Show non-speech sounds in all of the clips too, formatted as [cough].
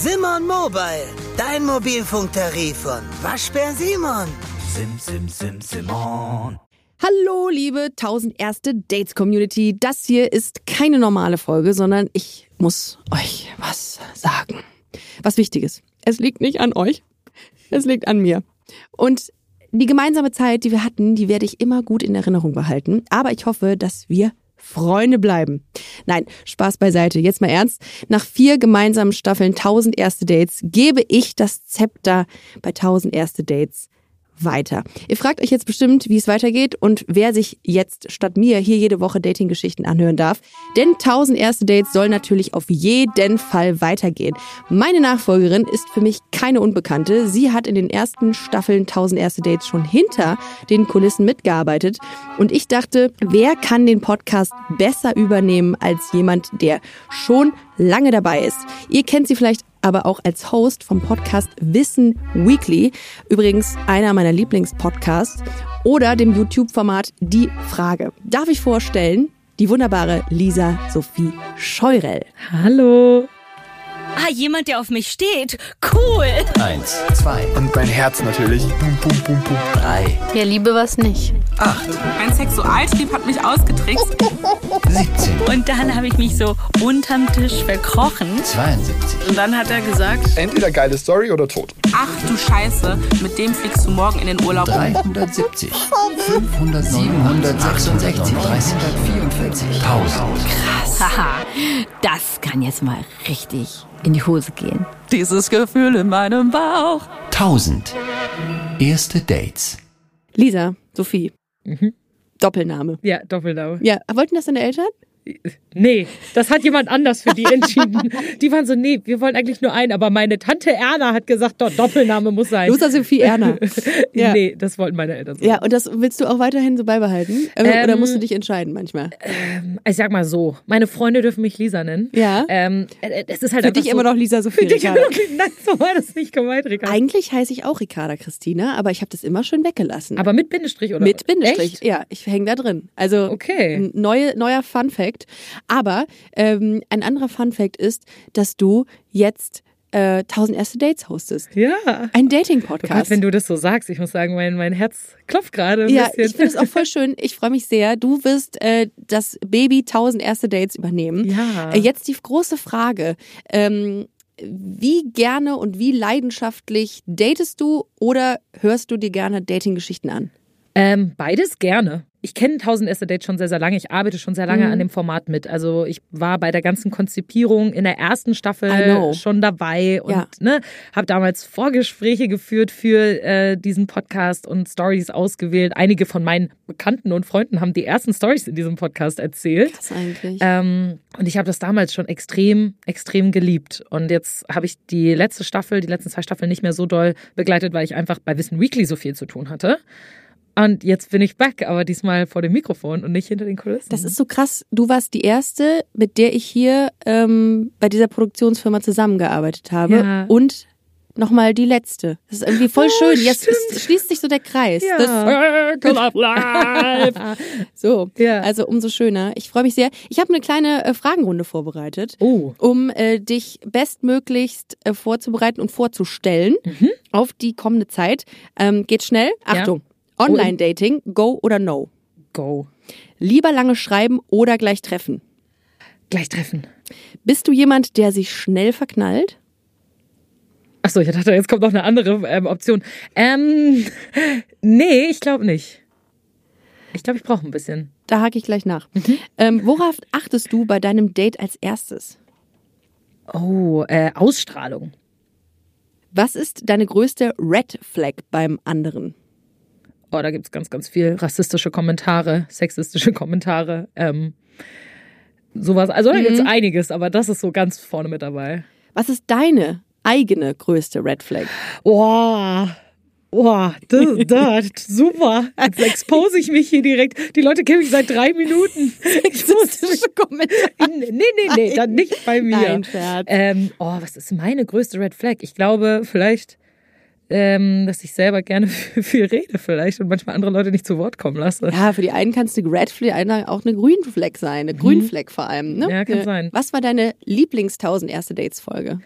Simon Mobile, dein Mobilfunktarif von Waschbär Simon. Sim, sim, sim, Simon. Hallo, liebe 1000 erste Dates Community. Das hier ist keine normale Folge, sondern ich muss euch was sagen. Was Wichtiges. Es liegt nicht an euch. Es liegt an mir. Und die gemeinsame Zeit, die wir hatten, die werde ich immer gut in Erinnerung behalten. Aber ich hoffe, dass wir Freunde bleiben. Nein, Spaß beiseite. Jetzt mal ernst. Nach vier gemeinsamen Staffeln 1000 erste Dates gebe ich das Zepter bei 1000 erste Dates weiter. Ihr fragt euch jetzt bestimmt, wie es weitergeht und wer sich jetzt statt mir hier jede Woche Dating-Geschichten anhören darf. Denn 1000 erste Dates soll natürlich auf jeden Fall weitergehen. Meine Nachfolgerin ist für mich keine Unbekannte. Sie hat in den ersten Staffeln 1000 erste Dates schon hinter den Kulissen mitgearbeitet. Und ich dachte, wer kann den Podcast besser übernehmen als jemand, der schon lange dabei ist. Ihr kennt sie vielleicht aber auch als Host vom Podcast Wissen Weekly, übrigens einer meiner Lieblingspodcasts, oder dem YouTube-Format Die Frage. Darf ich vorstellen, die wunderbare Lisa Sophie Scheurell. Hallo. Ah, jemand, der auf mich steht. Cool. Eins, zwei, Und mein Herz natürlich. Bum, bum, bum, bum. drei, Ja, Liebe was nicht. acht, Mein Sexualtrieb hat mich ausgetrickst. 17, Und dann habe ich mich so unterm Tisch verkrochen. 72, Und dann hat er gesagt, Entweder geile Story oder tot. ach du Scheiße, mit dem fliegst du morgen in den Urlaub. 370, 500, 766, 344, 1000. Haha, das kann jetzt mal richtig in die Hose gehen. Dieses Gefühl in meinem Bauch. 1000 erste Dates. Lisa Sophie. Doppelname. Ja, Doppelname. Ja, wollten das deine Eltern? Nee, das hat jemand anders für die entschieden. Die waren so, nee, wir wollen eigentlich nur einen, aber meine Tante Erna hat gesagt, doch, Doppelname muss sein. Losa Sophie Erna. [laughs] Ja. Nee, das wollten meine Eltern so. Ja, und das willst du auch weiterhin so beibehalten? Äh, Ähm, Oder musst du dich entscheiden manchmal? Ich sag mal so, meine Freunde dürfen mich Lisa nennen. Ja. Ähm, äh, es ist halt Für dich so, immer noch Lisa Sophie Für dich Ricarda. immer noch, nein, so war das nicht gemeint, Ricardo. Eigentlich heiße ich auch Ricarda Christina, aber ich habe das immer schön weggelassen. Aber mit Bindestrich, oder? Mit Bindestrich, Echt? ja, ich hänge da drin. Also Okay. neue, neuer Fun Fact. Aber ähm, ein anderer Fun Fact ist, dass du jetzt äh, 1000 erste Dates hostest. Ja. Ein Oh Gott, Dating-Podcast. wenn du das so sagst, ich muss sagen, mein, mein Herz klopft gerade ein ja, bisschen. ich finde es auch voll [laughs] schön. Ich freue mich sehr. Du wirst äh, das Baby 1000 erste Dates übernehmen. Ja. Äh, jetzt die große Frage. Ähm, wie gerne und wie leidenschaftlich datest du oder hörst du dir gerne Dating-Geschichten an? Ähm, beides gerne. Ich kenne 1000 erste Dates schon sehr, sehr lange. Ich arbeite schon sehr lange Mhm. an dem Format mit. Also ich war bei der ganzen Konzipierung in der ersten Staffel schon dabei und Ja. ne, habe damals Vorgespräche geführt für äh, diesen Podcast und Stories ausgewählt. Einige von meinen Bekannten und Freunden haben die ersten Stories in diesem Podcast erzählt. Was eigentlich? Ähm, und ich habe das damals schon extrem, extrem geliebt. Und jetzt habe ich die letzte Staffel, die letzten zwei Staffeln nicht mehr so doll begleitet, weil ich einfach bei Wissen Weekly so viel zu tun hatte. Und jetzt bin ich back, aber diesmal vor dem Mikrofon und nicht hinter den Kulissen. Das ist so krass. Du warst die erste, mit der ich hier ähm, bei dieser Produktionsfirma zusammengearbeitet habe. Ja. Und nochmal die letzte. Das ist irgendwie voll Oh, schön. Jetzt ist, schließt sich so der Kreis. Ja. Das Circle of [laughs] Life. [laughs] So, Ja. also umso schöner. Ich freue mich sehr. Ich habe eine kleine äh, Fragenrunde vorbereitet. Oh. um äh, dich bestmöglichst äh, vorzubereiten und vorzustellen Mhm. auf die kommende Zeit. Ähm, geht schnell. Achtung. Online-Dating, go oder no? Go. Lieber lange schreiben oder gleich treffen? Gleich treffen. Bist du jemand, der sich schnell verknallt? Achso, ich dachte, jetzt kommt noch eine andere ähm, Option. Ähm, [laughs] nee, ich glaube nicht. Ich glaube, ich brauche ein bisschen. Da hake ich gleich nach. Mhm. Ähm, worauf achtest du bei deinem Date als erstes? Oh, äh, Ausstrahlung. Was ist deine größte Red Flag beim anderen? Oh, da gibt's ganz, ganz viel rassistische Kommentare, sexistische Kommentare, ähm, sowas. Also da gibt's einiges, aber das ist so ganz vorne mit dabei. Was ist deine eigene größte Red Flag? Boah. Boah, das, [laughs] das, super. Jetzt expose ich mich hier direkt. Die Leute kennen mich seit drei Minuten. Ich muss nee, nee, nee, dann nicht bei mir. Nein. Ähm, oh, was ist meine größte Red Flag? Ich glaube, vielleicht, ähm, dass ich selber gerne [laughs] viel rede vielleicht und manchmal andere Leute nicht zu Wort kommen lasse. Ja, für die einen kannst du Red Flag, einer auch eine Flag sein, eine Grün Flag vor allem. Ne? Mhm. Ja, kann Äh, sein. Was war deine Lieblings 1000 erste Dates Folge?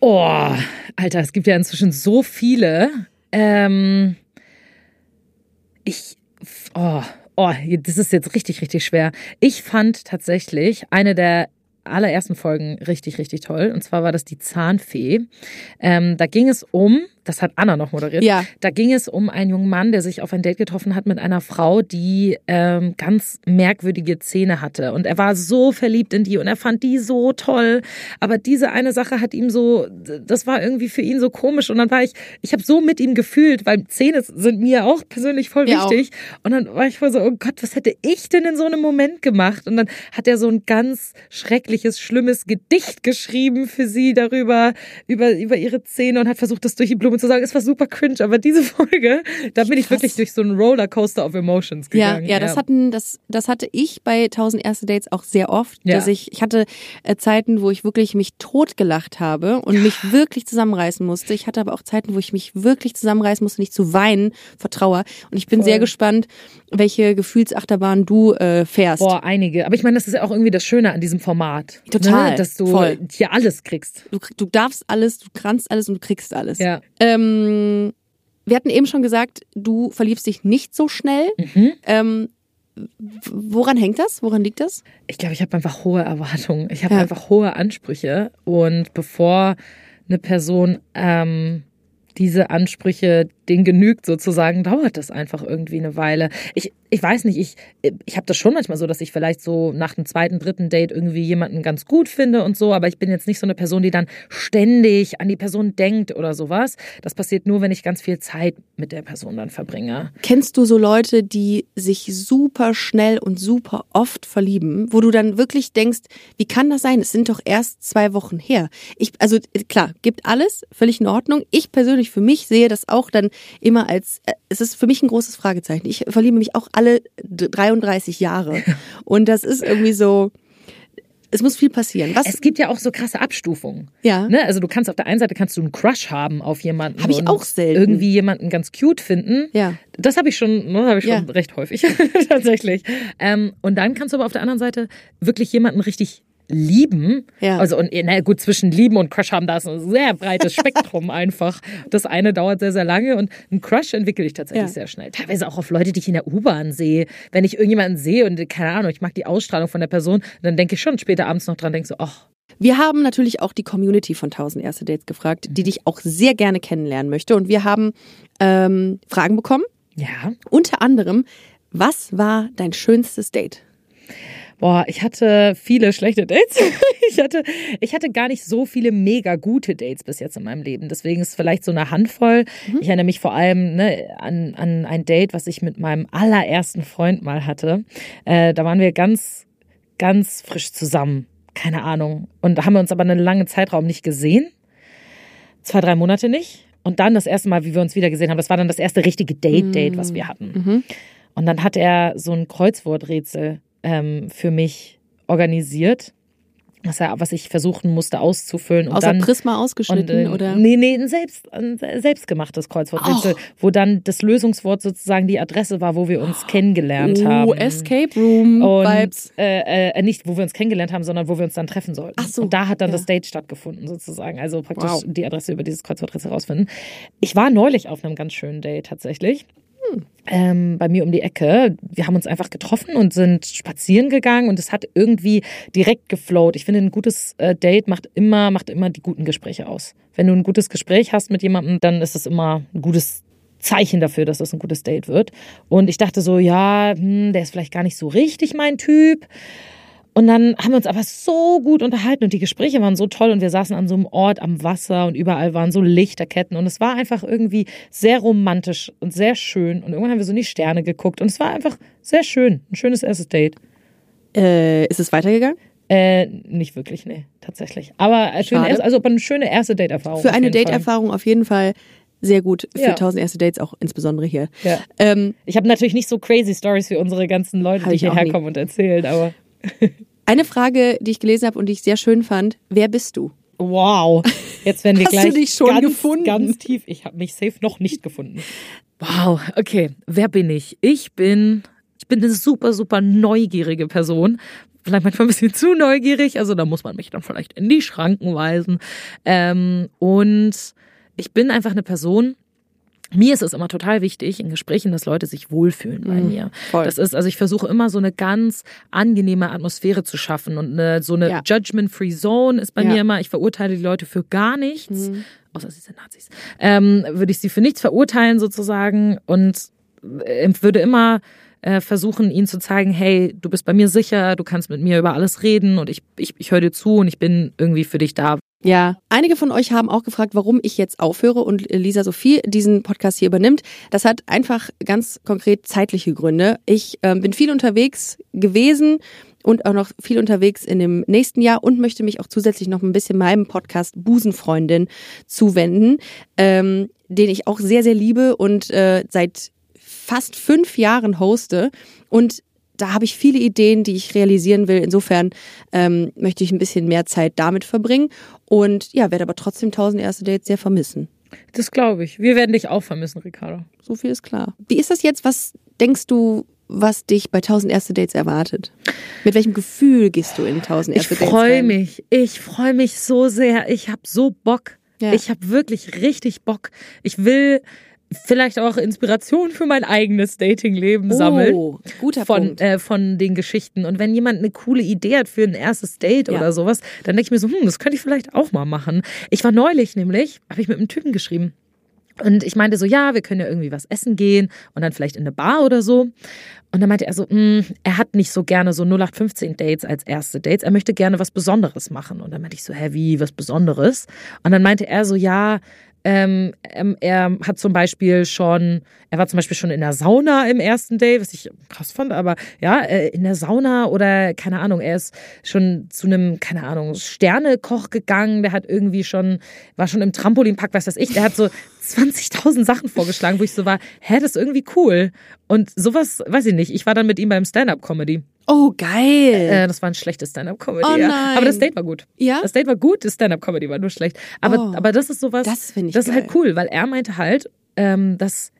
Oh, Alter, es gibt ja inzwischen so viele. Ähm, ich, oh, oh, das ist jetzt richtig, richtig schwer. Ich fand tatsächlich eine der allerersten Folgen richtig, richtig toll. Und zwar war das die Zahnfee. Ähm, da ging es um, das hat Anna noch moderiert, Ja. da ging es um einen jungen Mann, der sich auf ein Date getroffen hat mit einer Frau, die ähm, ganz merkwürdige Zähne hatte. Und er war so verliebt in die und er fand die so toll. Aber diese eine Sache hat ihm so, das war irgendwie für ihn so komisch. Und dann war ich, ich habe so mit ihm gefühlt, weil Zähne sind mir auch persönlich voll Ja, auch. wichtig. Und dann war ich voll so, oh Gott, was hätte ich denn in so einem Moment gemacht? Und dann hat er so ein ganz schreckliches, schlimmes Gedicht geschrieben für sie darüber, über, über ihre Zähne und hat versucht, das durch die Blume zu sagen. Es war super cringe, aber diese [laughs] Folge, da bin ich Krass. wirklich durch so einen Rollercoaster of Emotions Ja, gegangen. ja, das hatten, das, das hatte ich bei 1000 erste Dates auch sehr oft, Ja. dass ich, ich hatte äh, Zeiten, wo ich wirklich mich totgelacht habe und mich wirklich zusammenreißen musste. Ich hatte aber auch Zeiten, wo ich mich wirklich zusammenreißen musste, nicht zu weinen vor Trauer. Und ich bin Voll. sehr gespannt, welche Gefühlsachterbahn du äh, fährst. Boah, einige. Aber ich meine, das ist ja auch irgendwie das Schöne an diesem Format. Total, Ne? Dass du voll. hier alles kriegst. Du, du darfst alles, du kannst alles und du kriegst alles. Ja. Ähm, wir hatten eben schon gesagt, du verliebst dich nicht so schnell. Mhm. Ähm, woran hängt das? Woran liegt das? Ich glaube, ich habe einfach hohe Erwartungen. Ich habe Ja. einfach hohe Ansprüche. Und bevor eine Person ähm, diese Ansprüche den genügt sozusagen, dauert das einfach irgendwie eine Weile. Ich, ich weiß nicht, ich, ich habe das schon manchmal so, dass ich vielleicht so nach dem zweiten, dritten Date irgendwie jemanden ganz gut finde und so, aber ich bin jetzt nicht so eine Person, die dann ständig an die Person denkt oder sowas. Das passiert nur, wenn ich ganz viel Zeit mit der Person dann verbringe. Kennst du so Leute, die sich super schnell und super oft verlieben, wo du dann wirklich denkst, wie kann das sein? Es sind doch erst zwei Wochen her. Ich, also klar, gibt alles, völlig in Ordnung. Ich persönlich für mich sehe das auch dann immer als, äh, es ist für mich ein großes Fragezeichen. Ich verliebe mich auch alle d- 33 Jahre. Und das ist irgendwie so, es muss viel passieren. Was? Es gibt ja auch so krasse Abstufungen. Ja. Ne? Also du kannst auf der einen Seite kannst du einen Crush haben auf jemanden. Hab ich auch selten. Irgendwie jemanden ganz cute finden. Ja. Das habe ich schon, ne, habe ich schon Ja. recht häufig [laughs] tatsächlich. Ähm, und dann kannst du aber auf der anderen Seite wirklich jemanden richtig lieben. Ja. Also und na gut, zwischen lieben und Crush haben, da ist ein sehr breites Spektrum [laughs] einfach. Das eine dauert sehr, sehr lange und ein Crush entwickle ich tatsächlich Ja. sehr schnell. Teilweise auch auf Leute, die ich in der U-Bahn sehe. Wenn ich irgendjemanden sehe und keine Ahnung, ich mag die Ausstrahlung von der Person, dann denke ich schon später abends noch dran, denke so, ach, Wir haben natürlich auch die Community von 1000 erste Dates gefragt, die dich auch sehr gerne kennenlernen möchte. Und wir haben ähm, Fragen bekommen. ja, Unter anderem, was war dein schönstes Date? Boah, ich hatte viele schlechte Dates. [laughs] Ich hatte, ich hatte gar nicht so viele mega gute Dates bis jetzt in meinem Leben. Deswegen ist es vielleicht so eine Handvoll. Ich erinnere mich vor allem ne, an, an ein Date, was ich mit meinem allerersten Freund mal hatte. Äh, da waren wir ganz, ganz frisch zusammen. Keine Ahnung. Und da haben wir uns aber einen langen Zeitraum nicht gesehen. Zwei, drei Monate nicht. Und dann das erste Mal, wie wir uns wieder gesehen haben, das war dann das erste richtige Date-Date, was wir hatten. Und dann hat er so ein Kreuzworträtsel ähm, für mich organisiert, was, was ich versuchen musste auszufüllen. Und Außer dann, Prisma ausgeschnitten und, äh, oder? Nee, nee, ein, selbst, ein selbstgemachtes Kreuzworträtsel, wo dann das Lösungswort sozusagen die Adresse war, wo wir uns kennengelernt haben. Oh, Escape Room Und Vibes. äh, äh, nicht, wo wir uns kennengelernt haben, sondern wo wir uns dann treffen sollten. Ach so, Und da hat dann ja. das Date stattgefunden, sozusagen. Also praktisch Wow. die Adresse über dieses Kreuzworträtsel rausfinden. Ich war neulich auf einem ganz schönen Date tatsächlich. Hm. Ähm, bei mir um die Ecke. Wir haben uns einfach getroffen und sind spazieren gegangen und es hat irgendwie direkt geflowt. Ich finde, ein gutes äh, Date macht immer, macht immer die guten Gespräche aus. Wenn du ein gutes Gespräch hast mit jemandem, dann ist es immer ein gutes Zeichen dafür, dass das ein gutes Date wird. Und ich dachte so, ja, hm, der ist vielleicht gar nicht so richtig mein Typ. Und dann haben wir uns aber so gut unterhalten und die Gespräche waren so toll und wir saßen an so einem Ort am Wasser und überall waren so Lichterketten und es war einfach irgendwie sehr romantisch und sehr schön und irgendwann haben wir so in die Sterne geguckt und es war einfach sehr schön, ein schönes erstes Date. Äh, ist es weitergegangen? Äh, nicht wirklich, nee, tatsächlich. Aber schön, Schade. also eine schöne erste Date-Erfahrung. Für eine. Date-Erfahrung auf jeden Fall sehr gut. Für Ja. 1000 erste Dates auch insbesondere hier. Ja. Ähm, Ich habe natürlich nicht so crazy Stories wie unsere ganzen Leute, die hierher kommen und erzählen, aber [laughs] eine Frage, die ich gelesen habe und die ich sehr schön fand. Wer bist du? wow. Jetzt werden wir Hast du gleich dich schon ganz, gefunden? ganz tief. Ich habe mich safe noch nicht gefunden. Wow, okay. Wer bin ich? Ich bin ich bin eine super, super neugierige Person, vielleicht manchmal ein bisschen zu neugierig. Also da muss man mich dann vielleicht in die Schranken weisen. Ähm, und ich bin einfach eine Person, mir ist es immer total wichtig in Gesprächen, dass Leute sich wohlfühlen bei Mhm, mir. voll. Das ist, also ich versuche immer so eine ganz angenehme Atmosphäre zu schaffen und eine, so eine Ja. Judgment-Free Zone ist bei Ja. mir immer, ich verurteile die Leute für gar nichts, Mhm. außer sie sind Nazis, ähm, würde ich sie für nichts verurteilen sozusagen und äh, würde immer äh, versuchen, ihnen zu zeigen, hey, du bist bei mir sicher, du kannst mit mir über alles reden und ich, ich, ich höre dir zu und ich bin irgendwie für dich da. Ja, einige von euch haben auch gefragt, warum ich jetzt aufhöre und Lisa Sophie diesen Podcast hier übernimmt. Das hat einfach ganz konkret zeitliche Gründe. Ich ähm, bin viel unterwegs gewesen und auch noch viel unterwegs in dem nächsten Jahr und möchte mich auch zusätzlich noch ein bisschen meinem Podcast Busenfreundin zuwenden, ähm, den ich auch sehr, sehr liebe und äh, seit fast fünf Jahren hoste. Und da habe ich viele Ideen, die ich realisieren will. Insofern ähm, möchte ich ein bisschen mehr Zeit damit verbringen und ja, werde aber trotzdem 1000 erste Dates sehr vermissen. Das glaube ich. Wir werden dich auch vermissen, Ricardo. So viel ist klar. Wie ist das jetzt? Was denkst du, was dich bei 1000 erste Dates erwartet? Mit welchem Gefühl gehst du in 1000 Ich erste Dates? freue rein? mich. Ich freue mich so sehr. Ich habe so Bock. Ja. Ich habe wirklich richtig Bock. Ich will vielleicht auch Inspiration für mein eigenes Datingleben sammeln. Oh, guter von, Punkt. äh, von den Geschichten. Und wenn jemand eine coole Idee hat für ein erstes Date Ja. oder sowas, dann denke ich mir so, hm, das könnte ich vielleicht auch mal machen. Ich war neulich nämlich, habe ich mit einem Typen geschrieben. Und ich meinte so, ja, wir können ja irgendwie was essen gehen und dann vielleicht in eine Bar oder so. Und dann meinte er so, hm, er hat nicht so gerne so 0815 Dates als erste Dates. Er möchte gerne was Besonderes machen. Und dann meinte ich so, hä, wie, was Besonderes? Und dann meinte er so, ja, ähm, ähm, er hat zum Beispiel schon, er war zum Beispiel schon in der Sauna im ersten Date, was ich krass fand, aber ja, äh, in der Sauna oder keine Ahnung, er ist schon zu einem, keine Ahnung, Sternekoch gegangen, der hat irgendwie schon, war schon im Trampolinpark, was weiß ich, der hat so [laughs] 20.000 Sachen vorgeschlagen, wo ich so war, hä, das ist irgendwie cool. Und sowas, weiß ich nicht, ich war dann mit ihm beim Stand-Up-Comedy. Oh, geil. Äh, das war ein schlechtes Stand-Up-Comedy. Oh ja. nein. Aber das Date war gut. Ja? Das Date war gut, das Stand-Up-Comedy war nur schlecht. Aber, Oh. aber das ist sowas, Das finde ich das ist halt geil. cool, weil er meinte halt, ähm, dass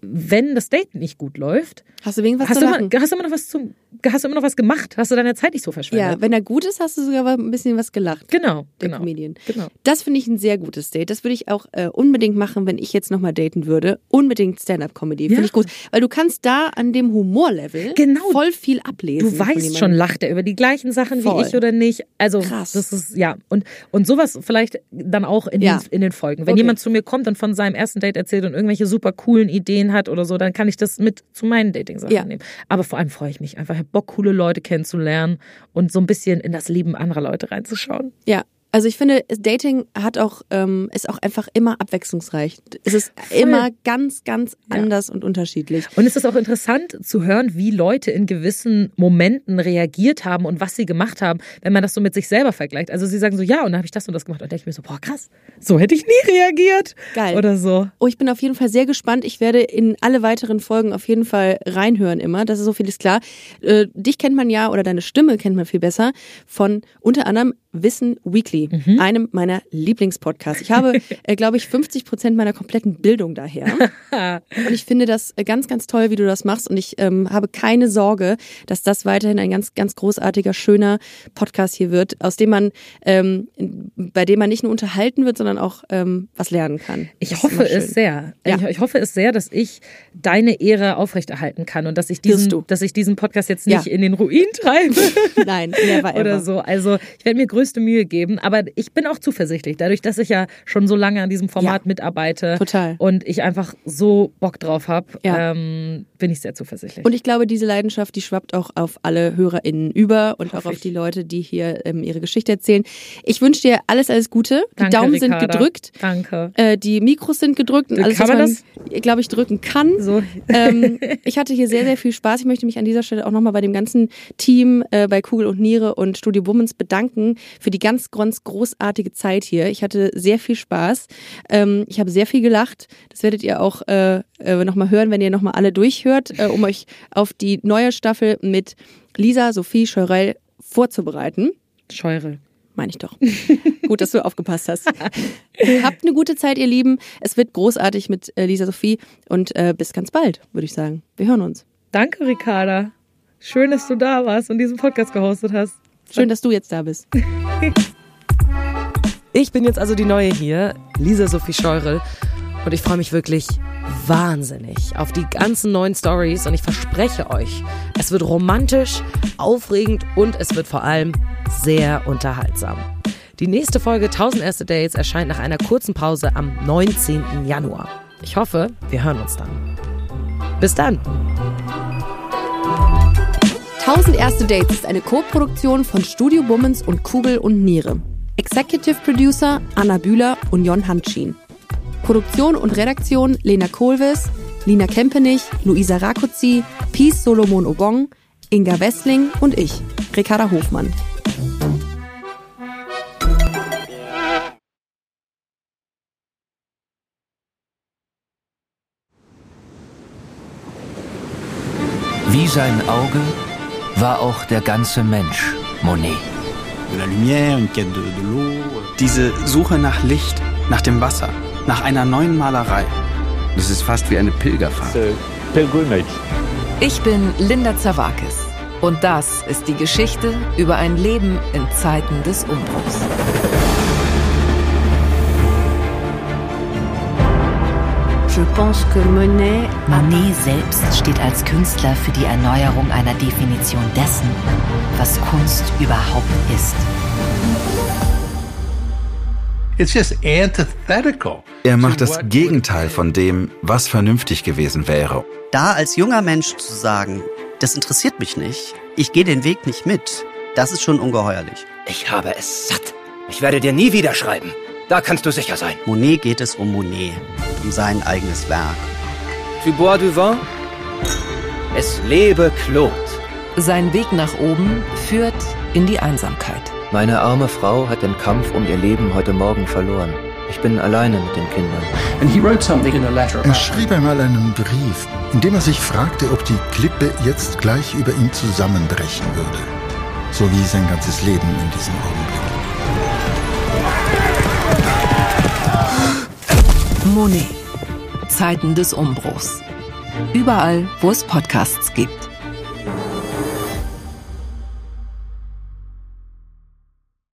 wenn das Date nicht gut läuft, Hast du wegen was hast zu du, immer, hast du immer noch was zum, hast du immer noch was gemacht, hast du deine Zeit nicht so Ja, verschwendet. wenn er gut ist, hast du sogar ein bisschen was gelacht. genau, Der genau. Comedian. Genau. Das finde ich ein sehr gutes Date. Das würde ich auch äh, unbedingt machen, wenn ich jetzt nochmal daten würde. Unbedingt Stand-up-Comedy. Finde Ja. ich gut. Weil du kannst da an dem Humorlevel Genau. voll viel ablesen. Du weißt schon, lacht er über die gleichen Sachen Voll. wie ich oder nicht. Also Krass. das ist ja und und sowas vielleicht dann auch in, Ja. den, in den Folgen. Wenn Okay. jemand zu mir kommt und von seinem ersten Date erzählt und irgendwelche super coolen Ideen hat oder so, dann kann ich das mit zu meinen Dating-Sachen Ja. nehmen. Aber vor allem freue ich mich einfach, ich hab Bock coole Leute kennenzulernen und so ein bisschen in das Leben anderer Leute reinzuschauen. Ja. Also ich finde, Dating hat auch, ähm, ist auch einfach immer abwechslungsreich. Es ist immer ganz, ganz Ja. anders und unterschiedlich. Und es ist auch interessant zu hören, wie Leute in gewissen Momenten reagiert haben und was sie gemacht haben, wenn man das so mit sich selber vergleicht. Also sie sagen so, ja, und dann habe ich das und das gemacht. Und denke ich mir so, boah, krass, so hätte ich nie reagiert. Geil. Oder so. Oh, ich bin auf jeden Fall sehr gespannt. Ich werde in alle weiteren Folgen auf jeden Fall reinhören immer. Das ist so viel ist klar. Äh, dich kennt man ja oder deine Stimme kennt man viel besser von unter anderem Wissen Weekly, einem meiner Lieblingspodcasts. Ich habe, [laughs] äh, glaube ich, 50 Prozent meiner kompletten Bildung daher. [laughs] Und ich finde das äh, ganz, ganz toll, wie du das machst. Und ich ähm, habe keine Sorge, dass das weiterhin ein ganz, ganz großartiger, schöner Podcast hier wird, aus dem man, ähm, bei dem man nicht nur unterhalten wird, sondern auch ähm, was lernen kann. Ich Das hoffe es sehr. Ja. Ich, ich hoffe es sehr, dass ich deine Ehre aufrechterhalten kann und dass ich diesen, dass ich diesen Podcast jetzt Ja. nicht in den Ruin treibe. [laughs] Nein, never ever. oder so. Also ich werde mir größte Mühe geben, aber ich bin auch zuversichtlich, dadurch, dass ich ja schon so lange an diesem Format Ja. mitarbeite Total. und ich einfach so Bock drauf habe, Ja. ähm, bin ich sehr zuversichtlich. Und ich glaube, diese Leidenschaft, die schwappt auch auf alle HörerInnen über und auch Hoffe auf ich. die Leute, die hier ähm, ihre Geschichte erzählen. Ich wünsche dir alles, alles Gute. Die Danke, Daumen sind Ricarda. gedrückt. Danke. Äh, die Mikros sind gedrückt und Kann alles, man was man, glaube ich, drücken kann. So. ähm, [laughs] ich hatte hier sehr, sehr viel Spaß. Ich möchte mich an dieser Stelle auch nochmal bei dem ganzen Team äh, bei Kugel und Niere und Studio Womans bedanken für die ganz, ganz großartige Zeit hier. Ich hatte sehr viel Spaß. Ähm, ich habe sehr viel gelacht. Das werdet ihr auch äh, äh, nochmal hören, wenn ihr nochmal alle durchhört, äh, um euch auf die neue Staffel mit Lisa Sophie Scheurel vorzubereiten. Scheurel. Meine ich doch. [laughs] Gut, dass du aufgepasst hast. [laughs] Habt eine gute Zeit, ihr Lieben. Es wird großartig mit äh, Lisa Sophie und äh, bis ganz bald, würde ich sagen. Wir hören uns. Danke, Ricarda. Schön, dass du da warst und diesen Podcast gehostet hast. Schön, dass du jetzt da bist. [laughs] Ich bin jetzt also die Neue hier, Lisa Sophie Scheurel. Und ich freue mich wirklich wahnsinnig auf die ganzen neuen Stories. Und ich verspreche euch, es wird romantisch, aufregend und es wird vor allem sehr unterhaltsam. Die nächste Folge 1000 erste Dates erscheint nach einer kurzen Pause am 19. Januar. Ich hoffe, wir hören uns dann. Bis dann! 1000 erste Dates ist eine Co-Produktion von Studio Bummens und Kugel und Niere. Executive Producer Anna Bühler und Jon Hanschin. Produktion und Redaktion Lena Kohlwes, Lina Kempenich, Luisa Rakuzzi, Peace Solomon Obong, Inga Wessling und ich, Ricarda Hofmann. Wie sein Auge war auch der ganze Mensch Monet. Diese Suche nach Licht, nach dem Wasser, nach einer neuen Malerei. Das ist fast wie eine Pilgerfahrt. Ich bin Linda Zawakis und das ist die Geschichte über ein Leben in Zeiten des Umbruchs. Monet selbst steht als Künstler für die Erneuerung einer Definition dessen, was Kunst überhaupt ist. Er macht das Gegenteil von dem, was vernünftig gewesen wäre. Da als junger Mensch zu sagen, das interessiert mich nicht, ich gehe den Weg nicht mit, das ist schon ungeheuerlich. Ich habe es satt. Ich werde dir nie wieder schreiben. Da kannst du sicher sein. Monet geht es um Monet, um sein eigenes Werk. Tu bois du vin? Es lebe Claude. Sein Weg nach oben führt in die Einsamkeit. Meine arme Frau hat den Kampf um ihr Leben heute Morgen verloren. Ich bin alleine mit den Kindern. Er schrieb einmal einen Brief, in dem er sich fragte, ob die Klippe jetzt gleich über ihm zusammenbrechen würde. So wie sein ganzes Leben in diesem Augenblick. Monet. Zeiten des Umbruchs. Überall, wo es Podcasts gibt.